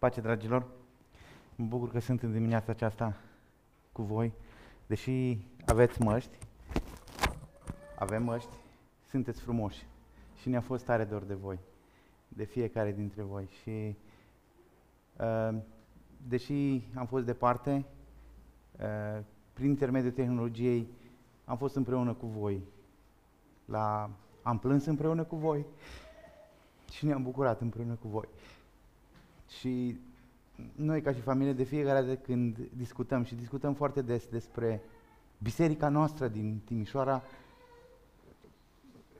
Pace, dragilor! Mă bucur că sunt în dimineața aceasta cu voi. Deși aveți măști, avem măști, sunteți frumoși și ne-a fost tare dor de voi, de fiecare dintre voi. Și uh, deși am fost departe, uh, prin intermediul tehnologiei am fost împreună cu voi. La, am plâns împreună cu voi și ne-am bucurat împreună cu voi. Și noi, ca și familie, de fiecare dată când discutăm și discutăm foarte des despre biserica noastră din Timișoara,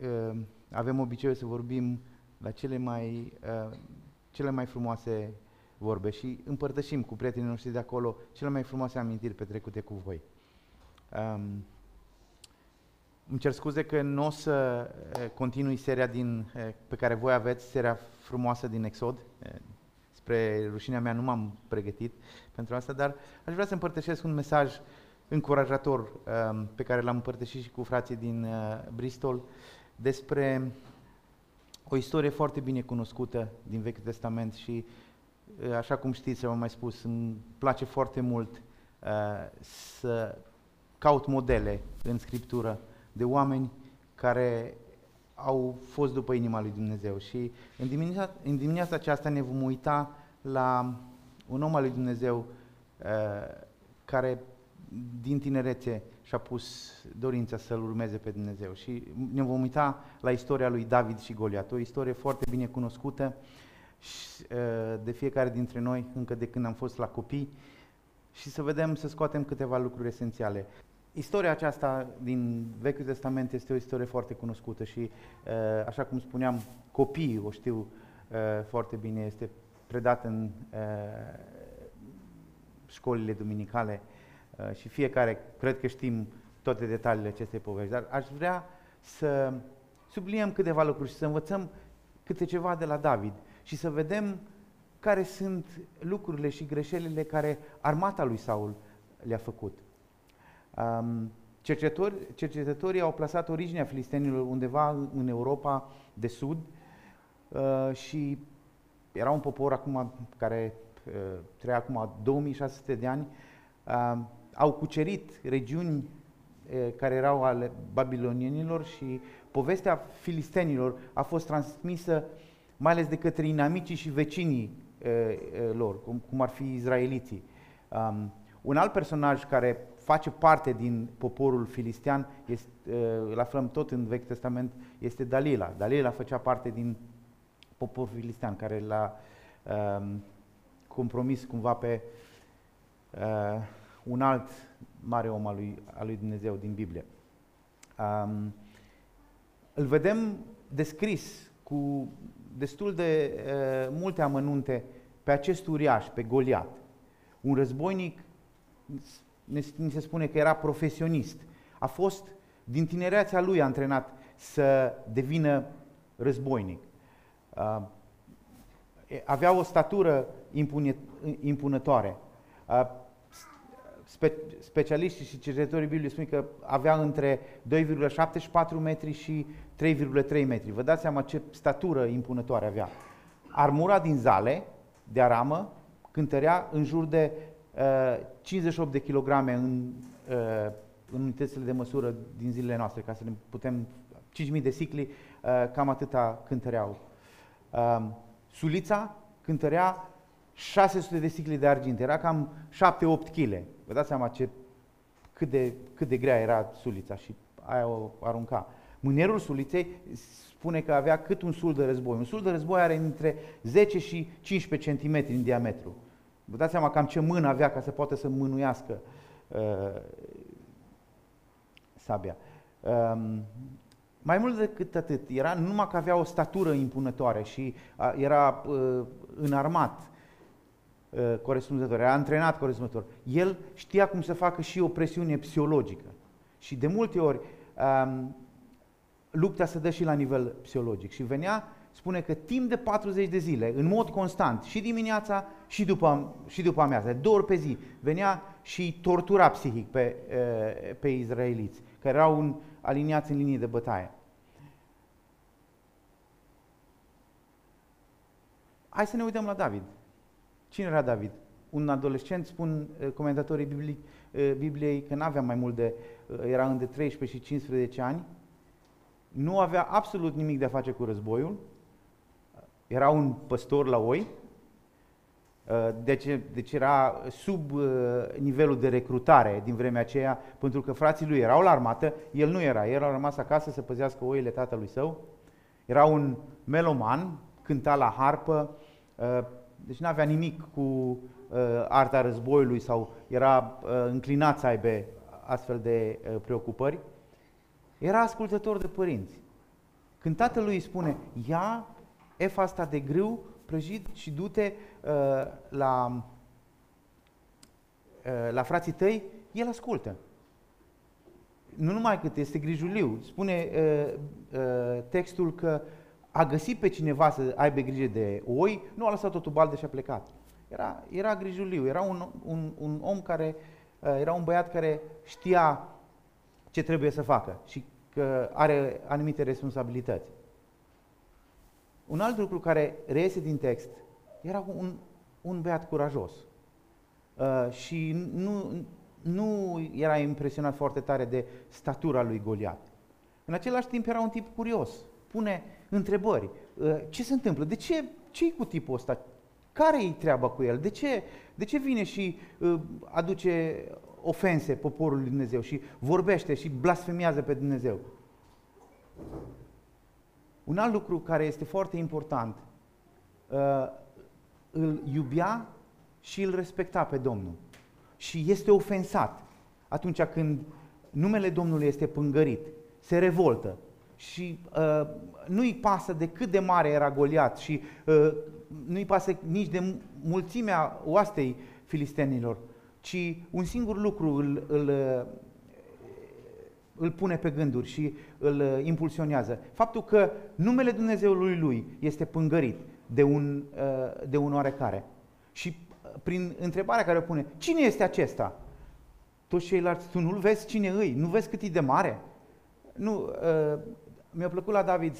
uh, avem obiceiul să vorbim la cele mai, uh, cele mai frumoase vorbe și împărtășim cu prietenii noștri de acolo cele mai frumoase amintiri petrecute cu voi. Um, îmi cer scuze că nu o să uh, continui seria din, pe care voi aveți, seria frumoasă din Exod, spre rușinea mea nu m-am pregătit pentru asta, dar aș vrea să împărtășesc un mesaj încurajator um, pe care l-am împărtășit și cu frații din uh, Bristol despre o istorie foarte bine cunoscută din Vechiul Testament și uh, așa cum știți, am mai spus, îmi place foarte mult uh, să caut modele în Scriptură de oameni care au fost după inima lui Dumnezeu. Și în dimineața, în dimineața aceasta ne vom uita la un om al lui Dumnezeu uh, care din tinerețe și-a pus dorința să-L urmeze pe Dumnezeu. Și ne vom uita la istoria lui David și Goliat, o istorie foarte bine cunoscută și, uh, de fiecare dintre noi, încă de când am fost la copii, și să vedem, să scoatem câteva lucruri esențiale. Istoria aceasta din Vechiul Testament este o istorie foarte cunoscută și, uh, așa cum spuneam, copiii o știu foarte bine, este predat în uh, școlile duminicale uh, și fiecare, cred că știm toate detaliile acestei povești, dar aș vrea să subliniem câteva lucruri și să învățăm câte ceva de la David și să vedem care sunt lucrurile și greșelile care armata lui Saul le-a făcut. Um, cercetători, cercetătorii au plasat originea filistenilor undeva în Europa de Sud uh, și era un popor acum care uh, trăia acum 2600 de ani, uh, au cucerit regiuni uh, care erau ale babilonienilor și povestea filistenilor a fost transmisă mai ales de către inamicii și vecinii lor, cum, cum ar fi izraeliții. Um, un alt personaj care face parte din poporul filistean, este, îl aflăm tot în Vechi Testament, este Dalila. Dalila făcea parte din popor filistean care l-a um, compromis cumva pe uh, un alt mare om al lui, al lui Dumnezeu din Biblie. Um, îl vedem descris cu destul de uh, multe amănunte pe acest uriaș, pe Goliat. Un războinic, ni se spune că era profesionist. A fost, din tinereața lui, antrenat să devină războinic. Uh, avea o statură impunătoare. Uh, spe, specialiștii și cercetătorii Bibliei spun că avea între 2,74 metri și 3,3 metri. Vă dați seama ce statură impunătoare avea. Armura din zale, de aramă, cântărea în jur de uh, 58 de kilograme în, uh, în unitățile de măsură din zilele noastre, ca să ne putem, 5.000 de sicli, uh, cam atâta cântăreau Um, sulița cântărea 600 de sicli de argint, era cam 7-8 kg. Vă dați seama ce, cât, de, cât de grea era sulița și aia o arunca. Mânerul suliței spune că avea cât un sul de război. Un sul de război are între 10 și 15 cm în diametru. Vă dați seama cam ce mână avea ca să poată să mânuiască uh, sabia. Um, mai mult decât atât, era numai că avea o statură impunătoare și a, era uh, înarmat uh, corespunzător, era antrenat corespunzător. El știa cum să facă și o presiune psihologică. Și de multe ori um, lupta se dă și la nivel psihologic. Și venea, spune că timp de 40 de zile, în mod constant, și dimineața și după, și după amiază, două ori pe zi, venea și tortura psihic pe, uh, pe izraeliți, care erau un, aliniați în linie de bătaie. Hai să ne uităm la David. Cine era David? Un adolescent, spun uh, comentatorii Bibliei, uh, Bibliei că nu avea mai mult de, uh, era între 13 și 15 ani, nu avea absolut nimic de a face cu războiul, era un păstor la oi, deci, deci era sub nivelul de recrutare din vremea aceea, pentru că frații lui erau la armată, el nu era, el a rămas acasă să păzească oile tatălui său, era un meloman, cânta la harpă, deci nu avea nimic cu arta războiului sau era înclinat să aibă astfel de preocupări. Era ascultător de părinți. Când tatălui îi spune, ia efa asta de grâu prăjit și du-te uh, la, uh, la frații tăi, el ascultă. Nu numai cât este grijuliu, spune uh, uh, textul că a găsit pe cineva să aibă grijă de oi, nu a lăsat totul balde și a plecat. Era, era grijuliu, era un, un, un om care, uh, era un băiat care știa ce trebuie să facă și că are anumite responsabilități. Un alt lucru care reiese din text era un, un beat curajos. Uh, și nu, nu era impresionat foarte tare de statura lui Goliat. În același timp era un tip curios. Pune întrebări. Uh, ce se întâmplă? De ce ce cu tipul ăsta? Care-i treaba cu el? De ce, de ce vine și uh, aduce ofense poporului Dumnezeu și vorbește și blasfemiază pe Dumnezeu? Un alt lucru care este foarte important, uh, îl iubea și îl respecta pe Domnul. Și este ofensat atunci când numele Domnului este pângărit, se revoltă și uh, nu-i pasă de cât de mare era Goliat și uh, nu-i pasă nici de mulțimea oastei filistenilor, ci un singur lucru îl, îl, îl pune pe gânduri și îl uh, impulsionează. Faptul că numele Dumnezeului lui este pângărit de un, uh, de un oarecare. Și uh, prin întrebarea care o pune, cine este acesta? Toți ceilalți, tu nu-l vezi cine îi? Nu vezi cât e de mare? Nu, mi-a plăcut la David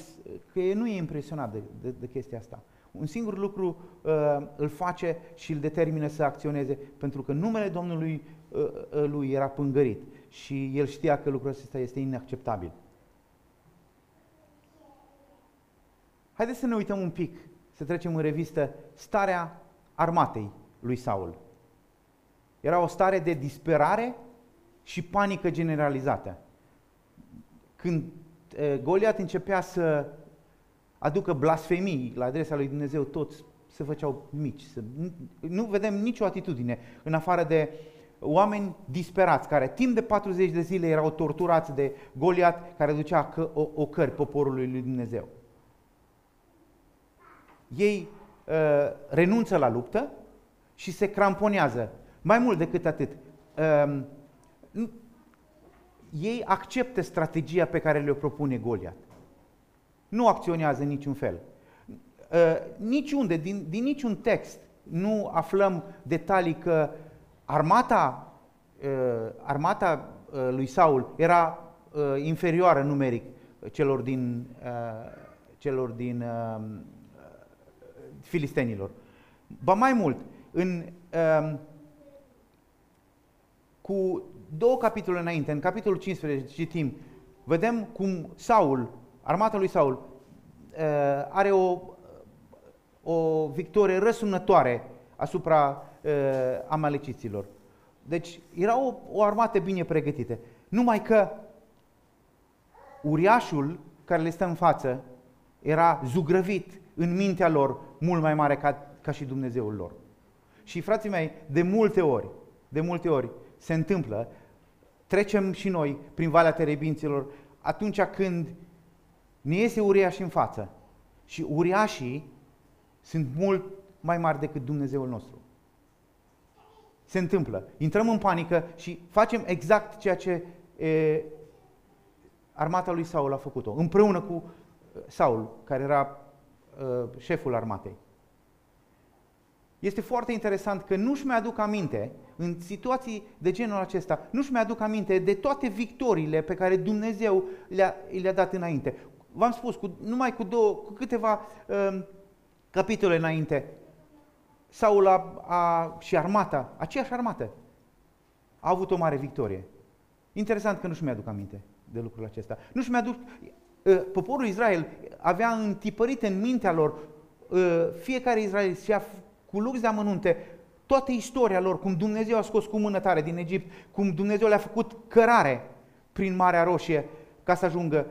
că nu e impresionat de, de, de chestia asta. Un singur lucru uh, îl face și îl determină să acționeze, pentru că numele Domnului uh, lui era pângărit și el știa că lucrul acesta este inacceptabil. Haideți să ne uităm un pic, să trecem în revistă starea armatei lui Saul. Era o stare de disperare și panică generalizată. Când Goliat începea să aducă blasfemii la adresa lui Dumnezeu, toți se făceau mici. nu vedem nicio atitudine în afară de oameni disperați, care timp de 40 de zile erau torturați de Goliat, care ducea că, o, ocări poporului lui Dumnezeu. Ei uh, renunță la luptă și se cramponează. Mai mult decât atât, uh, ei acceptă strategia pe care le-o propune Goliat. Nu acționează în niciun fel. Uh, niciunde, din, din niciun text, nu aflăm detalii că armata, uh, armata uh, lui Saul era uh, inferioară numeric celor din, celor din filistenilor. Ba mai mult, în, um, cu două capitole înainte, în capitolul 15 citim, vedem cum Saul, armata lui Saul, are o, o victorie răsunătoare asupra uh, amaleciților. Deci era o, o armată bine pregătită. Numai că uriașul care le stă în față era zugrăvit în mintea lor mult mai mare ca, ca și Dumnezeul lor. Și frații mei, de multe ori, de multe ori se întâmplă, trecem și noi prin Valea Terebinților atunci când ne iese uriaș în față. Și uriașii sunt mult mai mari decât Dumnezeul nostru. Se întâmplă. Intrăm în panică și facem exact ceea ce e, armata lui Saul a făcut-o, împreună cu Saul, care era uh, șeful armatei. Este foarte interesant că nu-și mi-aduc aminte, în situații de genul acesta, nu-și mi-aduc aminte de toate victoriile pe care Dumnezeu le-a, le dat înainte. V-am spus, cu, numai cu, două, cu câteva uh, capitole înainte, Saul a, a, și armata, aceeași armată, a avut o mare victorie. Interesant că nu-și mi-aduc aminte de lucrul acesta. Nu-și mi-aduc... Ă, poporul Israel avea întipărit în mintea lor, ă, fiecare Israel și a cu lux de amănunte, toată istoria lor, cum Dumnezeu a scos cu mână tare din Egipt, cum Dumnezeu le-a făcut cărare prin Marea Roșie ca să ajungă,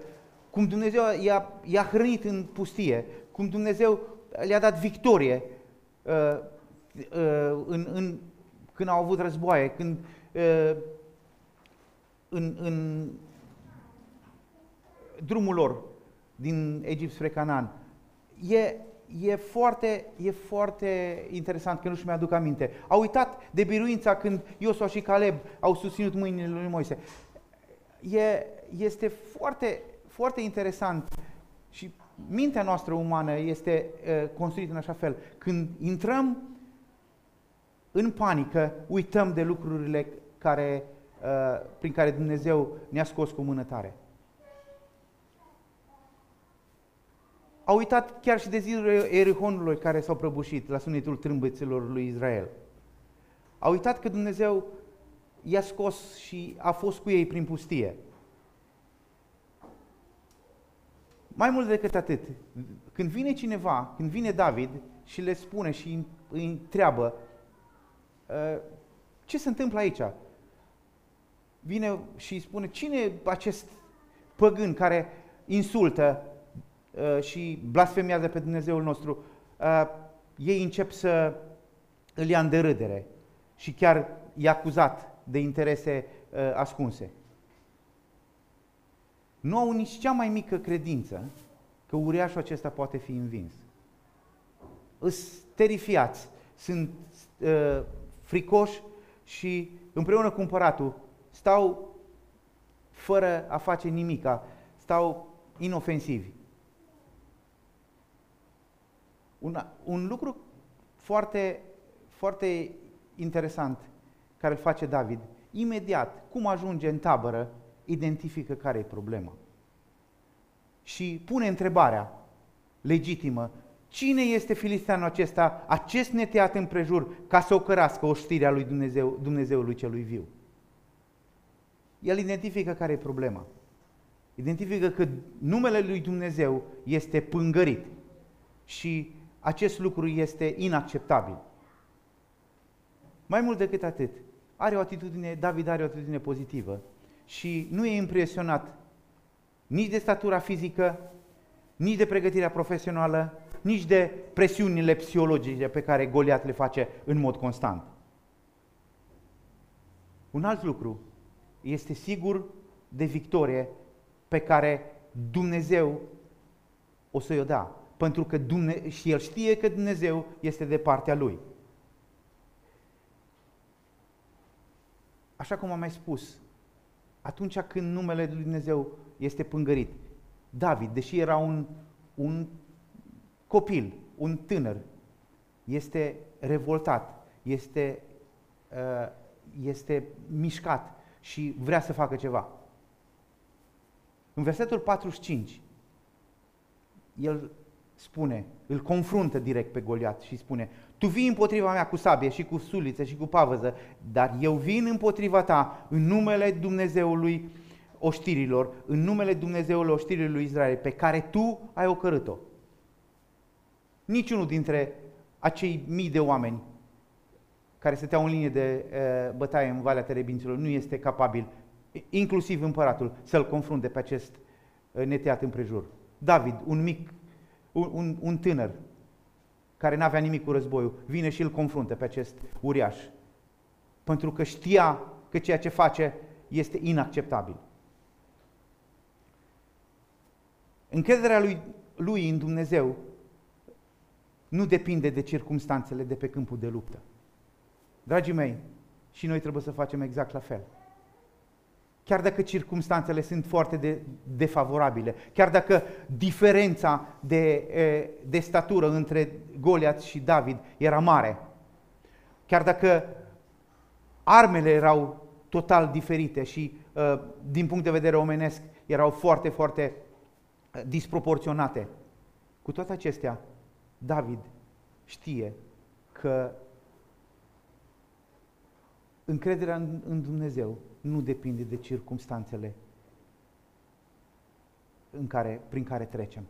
cum Dumnezeu i-a, i-a hrănit în pustie, cum Dumnezeu le-a dat victorie uh, uh, în, în, când au avut războaie, când uh, în, în drumul lor din Egipt spre Canaan. E, e, foarte, e foarte interesant că nu-și mi-aduc aminte. Au uitat de biruința când Iosua și Caleb au susținut mâinile lui Moise. E, este foarte, foarte interesant și mintea noastră umană este uh, construită în așa fel. Când intrăm în panică, uităm de lucrurile care, uh, prin care Dumnezeu ne-a scos cu mână tare. Au uitat chiar și de zilele Erihonului care s-au prăbușit la sunetul trâmbăților lui Israel. Au uitat că Dumnezeu i-a scos și a fost cu ei prin pustie. Mai mult decât atât, când vine cineva, când vine David și le spune și îi întreabă ă, ce se întâmplă aici, vine și îi spune cine acest păgân care insultă ă, și blasfemiază pe Dumnezeul nostru, ă, ei încep să îl ia în derâdere și chiar i acuzat de interese ascunse. Nu au nici cea mai mică credință că uriașul acesta poate fi învins. Îs terifiați, sunt uh, fricoși și împreună cu împăratul stau fără a face nimica, stau inofensivi. Un, un lucru foarte, foarte interesant care îl face David, imediat, cum ajunge în tabără, identifică care e problema. Și pune întrebarea legitimă, cine este filisteanul acesta, acest neteat împrejur, ca să ocărască oștirea lui Dumnezeu, Dumnezeului celui viu? El identifică care e problema. Identifică că numele lui Dumnezeu este pângărit și acest lucru este inacceptabil. Mai mult decât atât, are o atitudine, David are o atitudine pozitivă și nu e impresionat nici de statura fizică, nici de pregătirea profesională, nici de presiunile psihologice pe care Goliat le face în mod constant. Un alt lucru este sigur de victorie pe care Dumnezeu o să-i o dea. Pentru că Dumne- și el știe că Dumnezeu este de partea lui. Așa cum am mai spus, atunci când numele lui Dumnezeu este pângărit. David, deși era un, un copil, un tânăr, este revoltat, este, uh, este mișcat și vrea să facă ceva. În versetul 45, el spune, îl confruntă direct pe Goliat și spune, tu vii împotriva mea cu sabie și cu suliță și cu pavăză, dar eu vin împotriva ta în numele Dumnezeului oștirilor, în numele Dumnezeului oștirilor lui Israel, pe care tu ai ocărât-o. Niciunul dintre acei mii de oameni care stăteau în linie de uh, bătaie în Valea Terebinților nu este capabil, inclusiv împăratul, să-l confrunte pe acest uh, neteat împrejur. David, un mic, un, un, un tânăr, care n-avea nimic cu războiul, vine și îl confruntă pe acest uriaș. Pentru că știa că ceea ce face este inacceptabil. Încrederea lui, lui în Dumnezeu nu depinde de circumstanțele de pe câmpul de luptă. Dragii mei, și noi trebuie să facem exact la fel chiar dacă circumstanțele sunt foarte de, defavorabile, chiar dacă diferența de, de statură între Goliat și David era mare, chiar dacă armele erau total diferite și din punct de vedere omenesc erau foarte, foarte disproporționate. Cu toate acestea, David știe că încrederea în, în Dumnezeu nu depinde de circumstanțele în care, prin care trecem.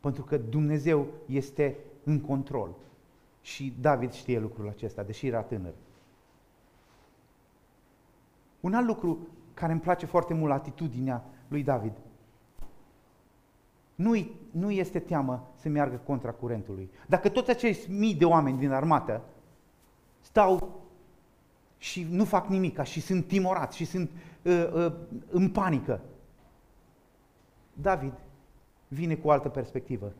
Pentru că Dumnezeu este în control. Și David știe lucrul acesta, deși era tânăr. Un alt lucru care îmi place foarte mult la atitudinea lui David. Nu, nu este teamă să meargă contra curentului. Dacă toți acești mii de oameni din armată stau și nu fac nimic și sunt timorați și sunt uh, uh, în panică, David vine cu o altă perspectivă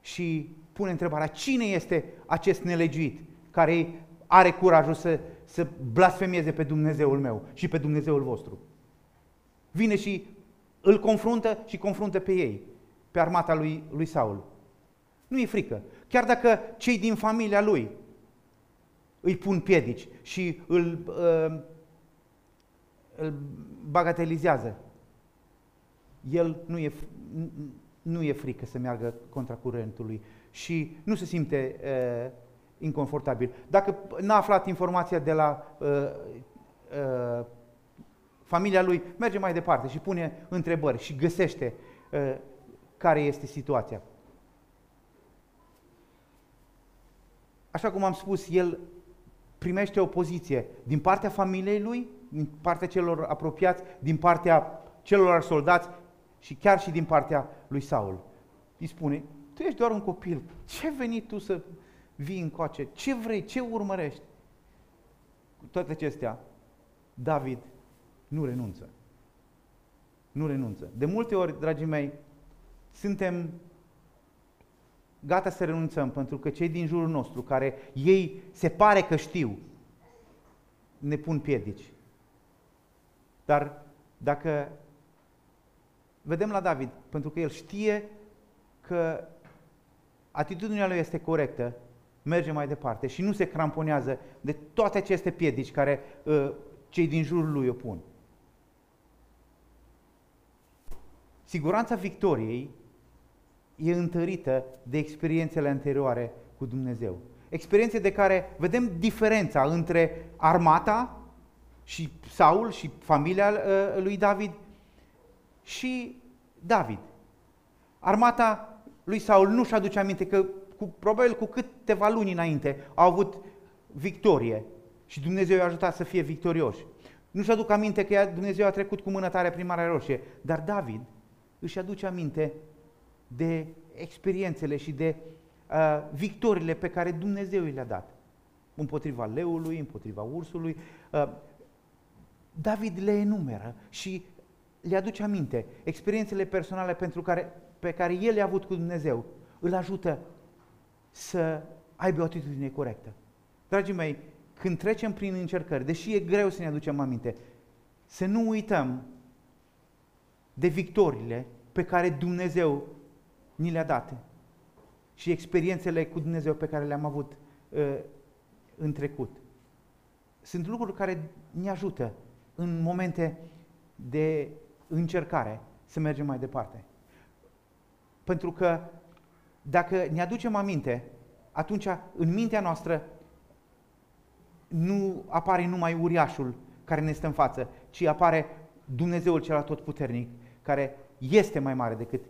și pune întrebarea, cine este acest nelegiuit care are curajul să, să blasfemieze pe Dumnezeul meu și pe Dumnezeul vostru? Vine și îl confruntă și confruntă pe ei, pe armata lui, lui Saul. Nu e frică. Chiar dacă cei din familia lui îi pun piedici și îl, uh, îl bagatelizează, el nu e, nu e frică să meargă contra curentului și nu se simte uh, inconfortabil. Dacă n-a aflat informația de la uh, uh, familia lui, merge mai departe și pune întrebări și găsește uh, care este situația. Așa cum am spus, el primește o poziție din partea familiei lui, din partea celor apropiați, din partea celor soldați și chiar și din partea lui Saul. Îi spune, tu ești doar un copil, ce veni tu să vii încoace? Ce vrei? Ce urmărești? Cu toate acestea, David nu renunță. Nu renunță. De multe ori, dragii mei, suntem gata să renunțăm pentru că cei din jurul nostru, care ei se pare că știu, ne pun piedici. Dar dacă vedem la David, pentru că el știe că atitudinea lui este corectă, merge mai departe și nu se cramponează de toate aceste piedici care uh, cei din jurul lui o pun. Siguranța victoriei e întărită de experiențele anterioare cu Dumnezeu. Experiențe de care vedem diferența între armata și Saul și familia uh, lui David și David. Armata lui Saul nu-și aduce aminte că cu, probabil cu câteva luni înainte au avut victorie și Dumnezeu i-a ajutat să fie victorioși. Nu-și aduc aminte că Dumnezeu a trecut cu mână tare prin Marea Roșie, dar David își aduce aminte de experiențele și de uh, victoriile pe care Dumnezeu le-a dat. Împotriva leului, împotriva ursului. Uh, David le enumeră și le aduce aminte experiențele personale pentru care, pe care el le-a avut cu Dumnezeu. Îl ajută să aibă o atitudine corectă. Dragii mei, când trecem prin încercări, deși e greu să ne aducem aminte, să nu uităm de victoriile pe care Dumnezeu ni le-a dat și experiențele cu Dumnezeu pe care le-am avut uh, în trecut. Sunt lucruri care ne ajută în momente de încercare să mergem mai departe. Pentru că dacă ne aducem aminte, atunci în mintea noastră nu apare numai uriașul care ne stă în față, ci apare Dumnezeul cel atotputernic, care este mai mare decât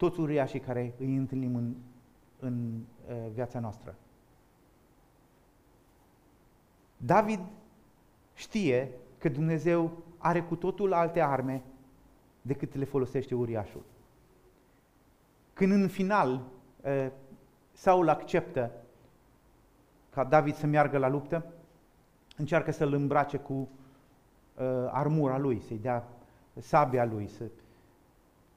toți uriașii care îi întâlnim în, în uh, viața noastră. David știe că Dumnezeu are cu totul alte arme decât le folosește uriașul. Când în final uh, Saul acceptă ca David să meargă la luptă, încearcă să-l îmbrace cu uh, armura lui, să-i dea sabia lui, să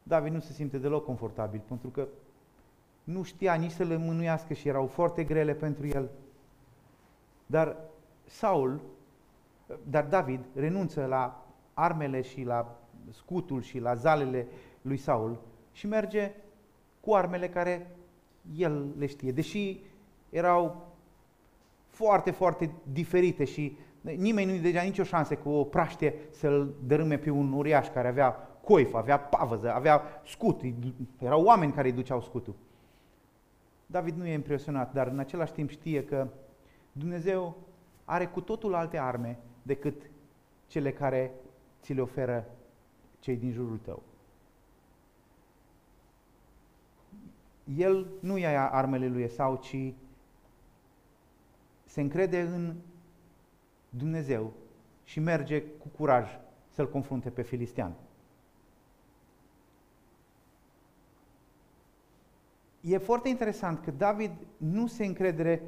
David nu se simte deloc confortabil, pentru că nu știa nici să le mânuiască și erau foarte grele pentru el. Dar Saul, dar David renunță la armele și la scutul și la zalele lui Saul și merge cu armele care el le știe. Deși erau foarte, foarte diferite și nimeni nu-i dădea nicio șansă cu o praștie să-l dărâme pe un uriaș care avea coif, avea pavăză, avea scut, erau oameni care îi duceau scutul. David nu e impresionat, dar în același timp știe că Dumnezeu are cu totul alte arme decât cele care ți le oferă cei din jurul tău. El nu ia armele lui Esau, ci se încrede în Dumnezeu și merge cu curaj să-l confrunte pe filistean. E foarte interesant că David nu se încredere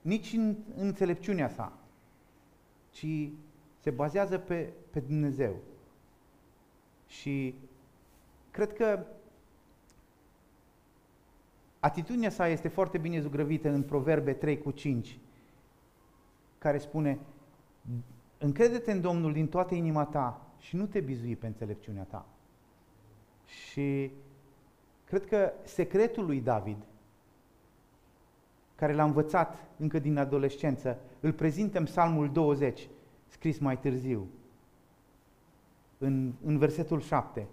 nici în înțelepciunea sa, ci se bazează pe, pe Dumnezeu. Și cred că atitudinea sa este foarte bine zugrăvită în Proverbe 3 cu 5, care spune, încrede-te în Domnul din toată inima ta și nu te bizui pe înțelepciunea ta. Și cred că secretul lui David, care l-a învățat încă din adolescență, îl prezintă în Psalmul 20, scris mai târziu. În, în versetul 7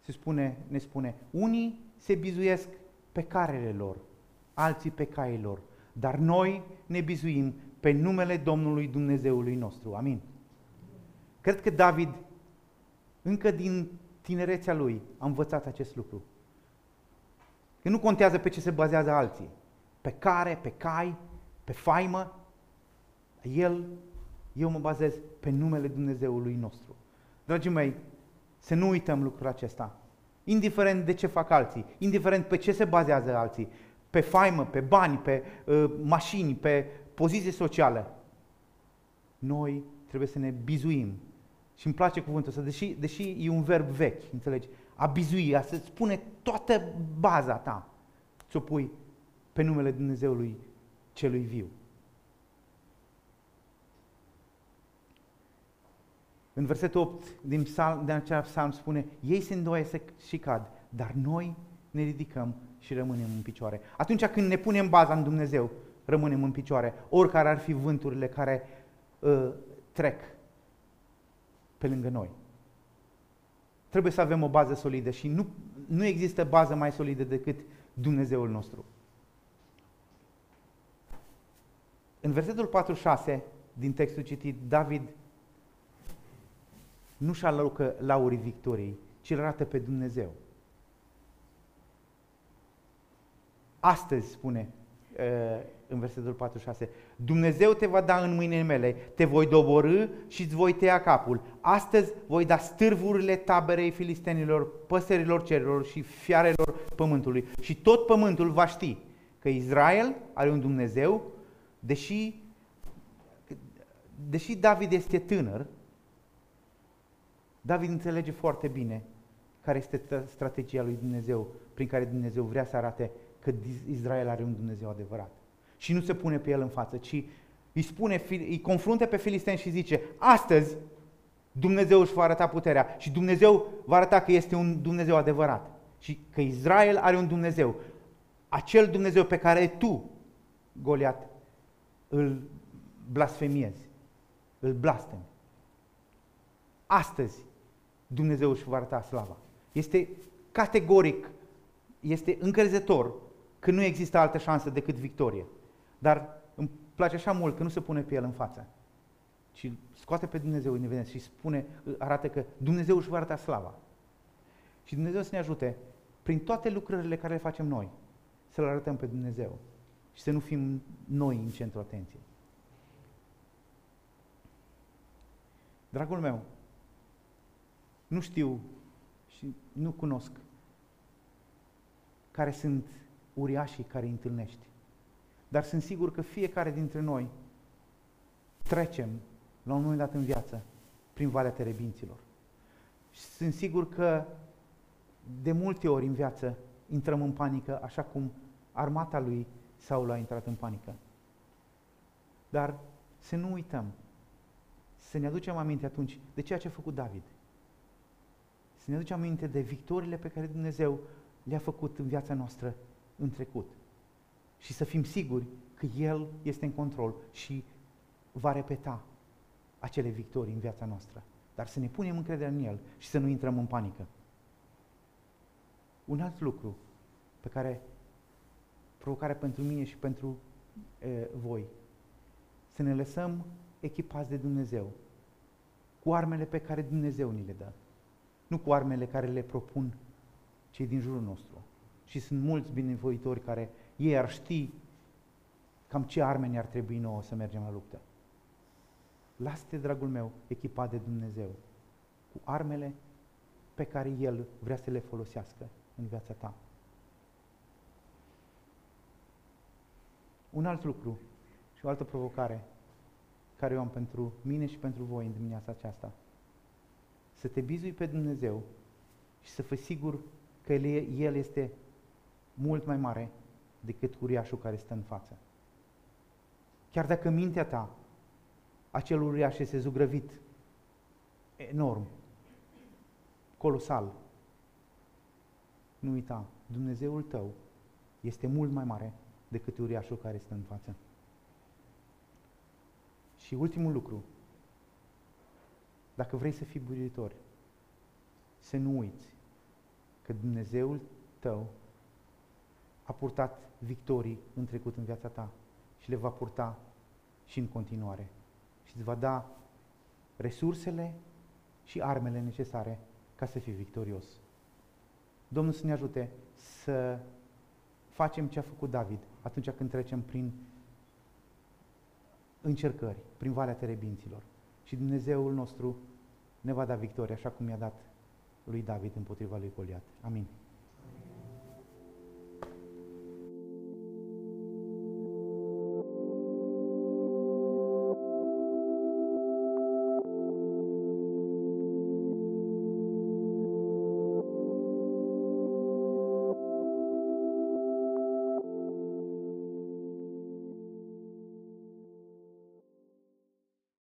se spune, ne spune, unii se bizuiesc pe carele lor, alții pe caii lor, dar noi ne bizuim pe numele Domnului Dumnezeului nostru. Amin. Cred că David, încă din tinerețea lui, a învățat acest lucru. Că nu contează pe ce se bazează alții. Pe care, pe cai, pe faimă. El, eu mă bazez pe numele Dumnezeului nostru. Dragii mei, să nu uităm lucrul acesta. Indiferent de ce fac alții, indiferent pe ce se bazează alții, pe faimă, pe bani, pe uh, mașini, pe poziție socială, noi trebuie să ne bizuim. Și îmi place cuvântul ăsta, deși, deși e un verb vechi, înțelegi? A bizui, a să spune toată baza ta, ți-o pui pe numele Dumnezeului celui viu. În versetul 8 din, psalm, din acea psalm spune, ei se îndoie și cad, dar noi ne ridicăm și rămânem în picioare. Atunci când ne punem baza în Dumnezeu, rămânem în picioare, oricare ar fi vânturile care uh, trec pe lângă noi. Trebuie să avem o bază solidă și nu, nu există bază mai solidă decât Dumnezeul nostru. În versetul 46 din textul citit, David nu și alocă laurii victoriei, ci îl arată pe Dumnezeu. Astăzi, spune uh, în versetul 46, Dumnezeu te va da în mâinile mele, te voi doborâ și îți voi tăia capul. Astăzi voi da stârvurile taberei filistenilor, păsărilor cerilor și fiarelor pământului. Și tot pământul va ști că Israel are un Dumnezeu, deși, deși David este tânăr, David înțelege foarte bine care este strategia lui Dumnezeu, prin care Dumnezeu vrea să arate că Israel are un Dumnezeu adevărat. Și nu se pune pe el în față, ci îi spune, îi confrunte pe filisteni și zice, astăzi Dumnezeu își va arăta puterea și Dumnezeu va arăta că este un Dumnezeu adevărat și că Israel are un Dumnezeu. Acel Dumnezeu pe care tu, Goliat, îl blasfemiezi, îl blastemi. Astăzi Dumnezeu își va arăta slava. Este categoric, este încrezător că nu există altă șansă decât victorie. Dar îmi place așa mult că nu se pune pe el în față, ci scoate pe Dumnezeu în evidență și spune, arată că Dumnezeu își va arăta slava. Și Dumnezeu să ne ajute prin toate lucrările care le facem noi, să-L arătăm pe Dumnezeu și să nu fim noi în centrul atenției. Dragul meu, nu știu și nu cunosc care sunt uriașii care îi întâlnești. Dar sunt sigur că fiecare dintre noi trecem la un moment dat în viață prin Valea Terebinților. Și sunt sigur că de multe ori în viață intrăm în panică, așa cum armata lui Saul a intrat în panică. Dar să nu uităm, să ne aducem aminte atunci de ceea ce a făcut David. Să ne aducem aminte de victoriile pe care Dumnezeu le-a făcut în viața noastră în trecut. Și să fim siguri că El este în control și va repeta acele victorii în viața noastră. Dar să ne punem încredere în El și să nu intrăm în panică. Un alt lucru pe care provocare pentru mine și pentru e, voi. Să ne lăsăm echipați de Dumnezeu cu armele pe care Dumnezeu ni le dă. Nu cu armele care le propun cei din jurul nostru. Și sunt mulți binevoitori care ei ar ști cam ce arme ne-ar trebui nouă să mergem la luptă. Lasă-te, dragul meu, echipat de Dumnezeu cu armele pe care El vrea să le folosească în viața ta. Un alt lucru și o altă provocare care eu am pentru mine și pentru voi în dimineața aceasta. Să te bizui pe Dumnezeu și să fii sigur că El este mult mai mare decât uriașul care stă în față. Chiar dacă mintea ta, acel uriaș este zugrăvit enorm, colosal, nu uita, Dumnezeul tău este mult mai mare decât uriașul care stă în față. Și ultimul lucru, dacă vrei să fii bucuritor, să nu uiți că Dumnezeul tău a purtat victorii în trecut în viața ta și le va purta și în continuare. Și îți va da resursele și armele necesare ca să fii victorios. Domnul să ne ajute să facem ce a făcut David atunci când trecem prin încercări, prin valea terebinților. Și Dumnezeul nostru ne va da victoria, așa cum i-a dat lui David împotriva lui Goliat. Amin.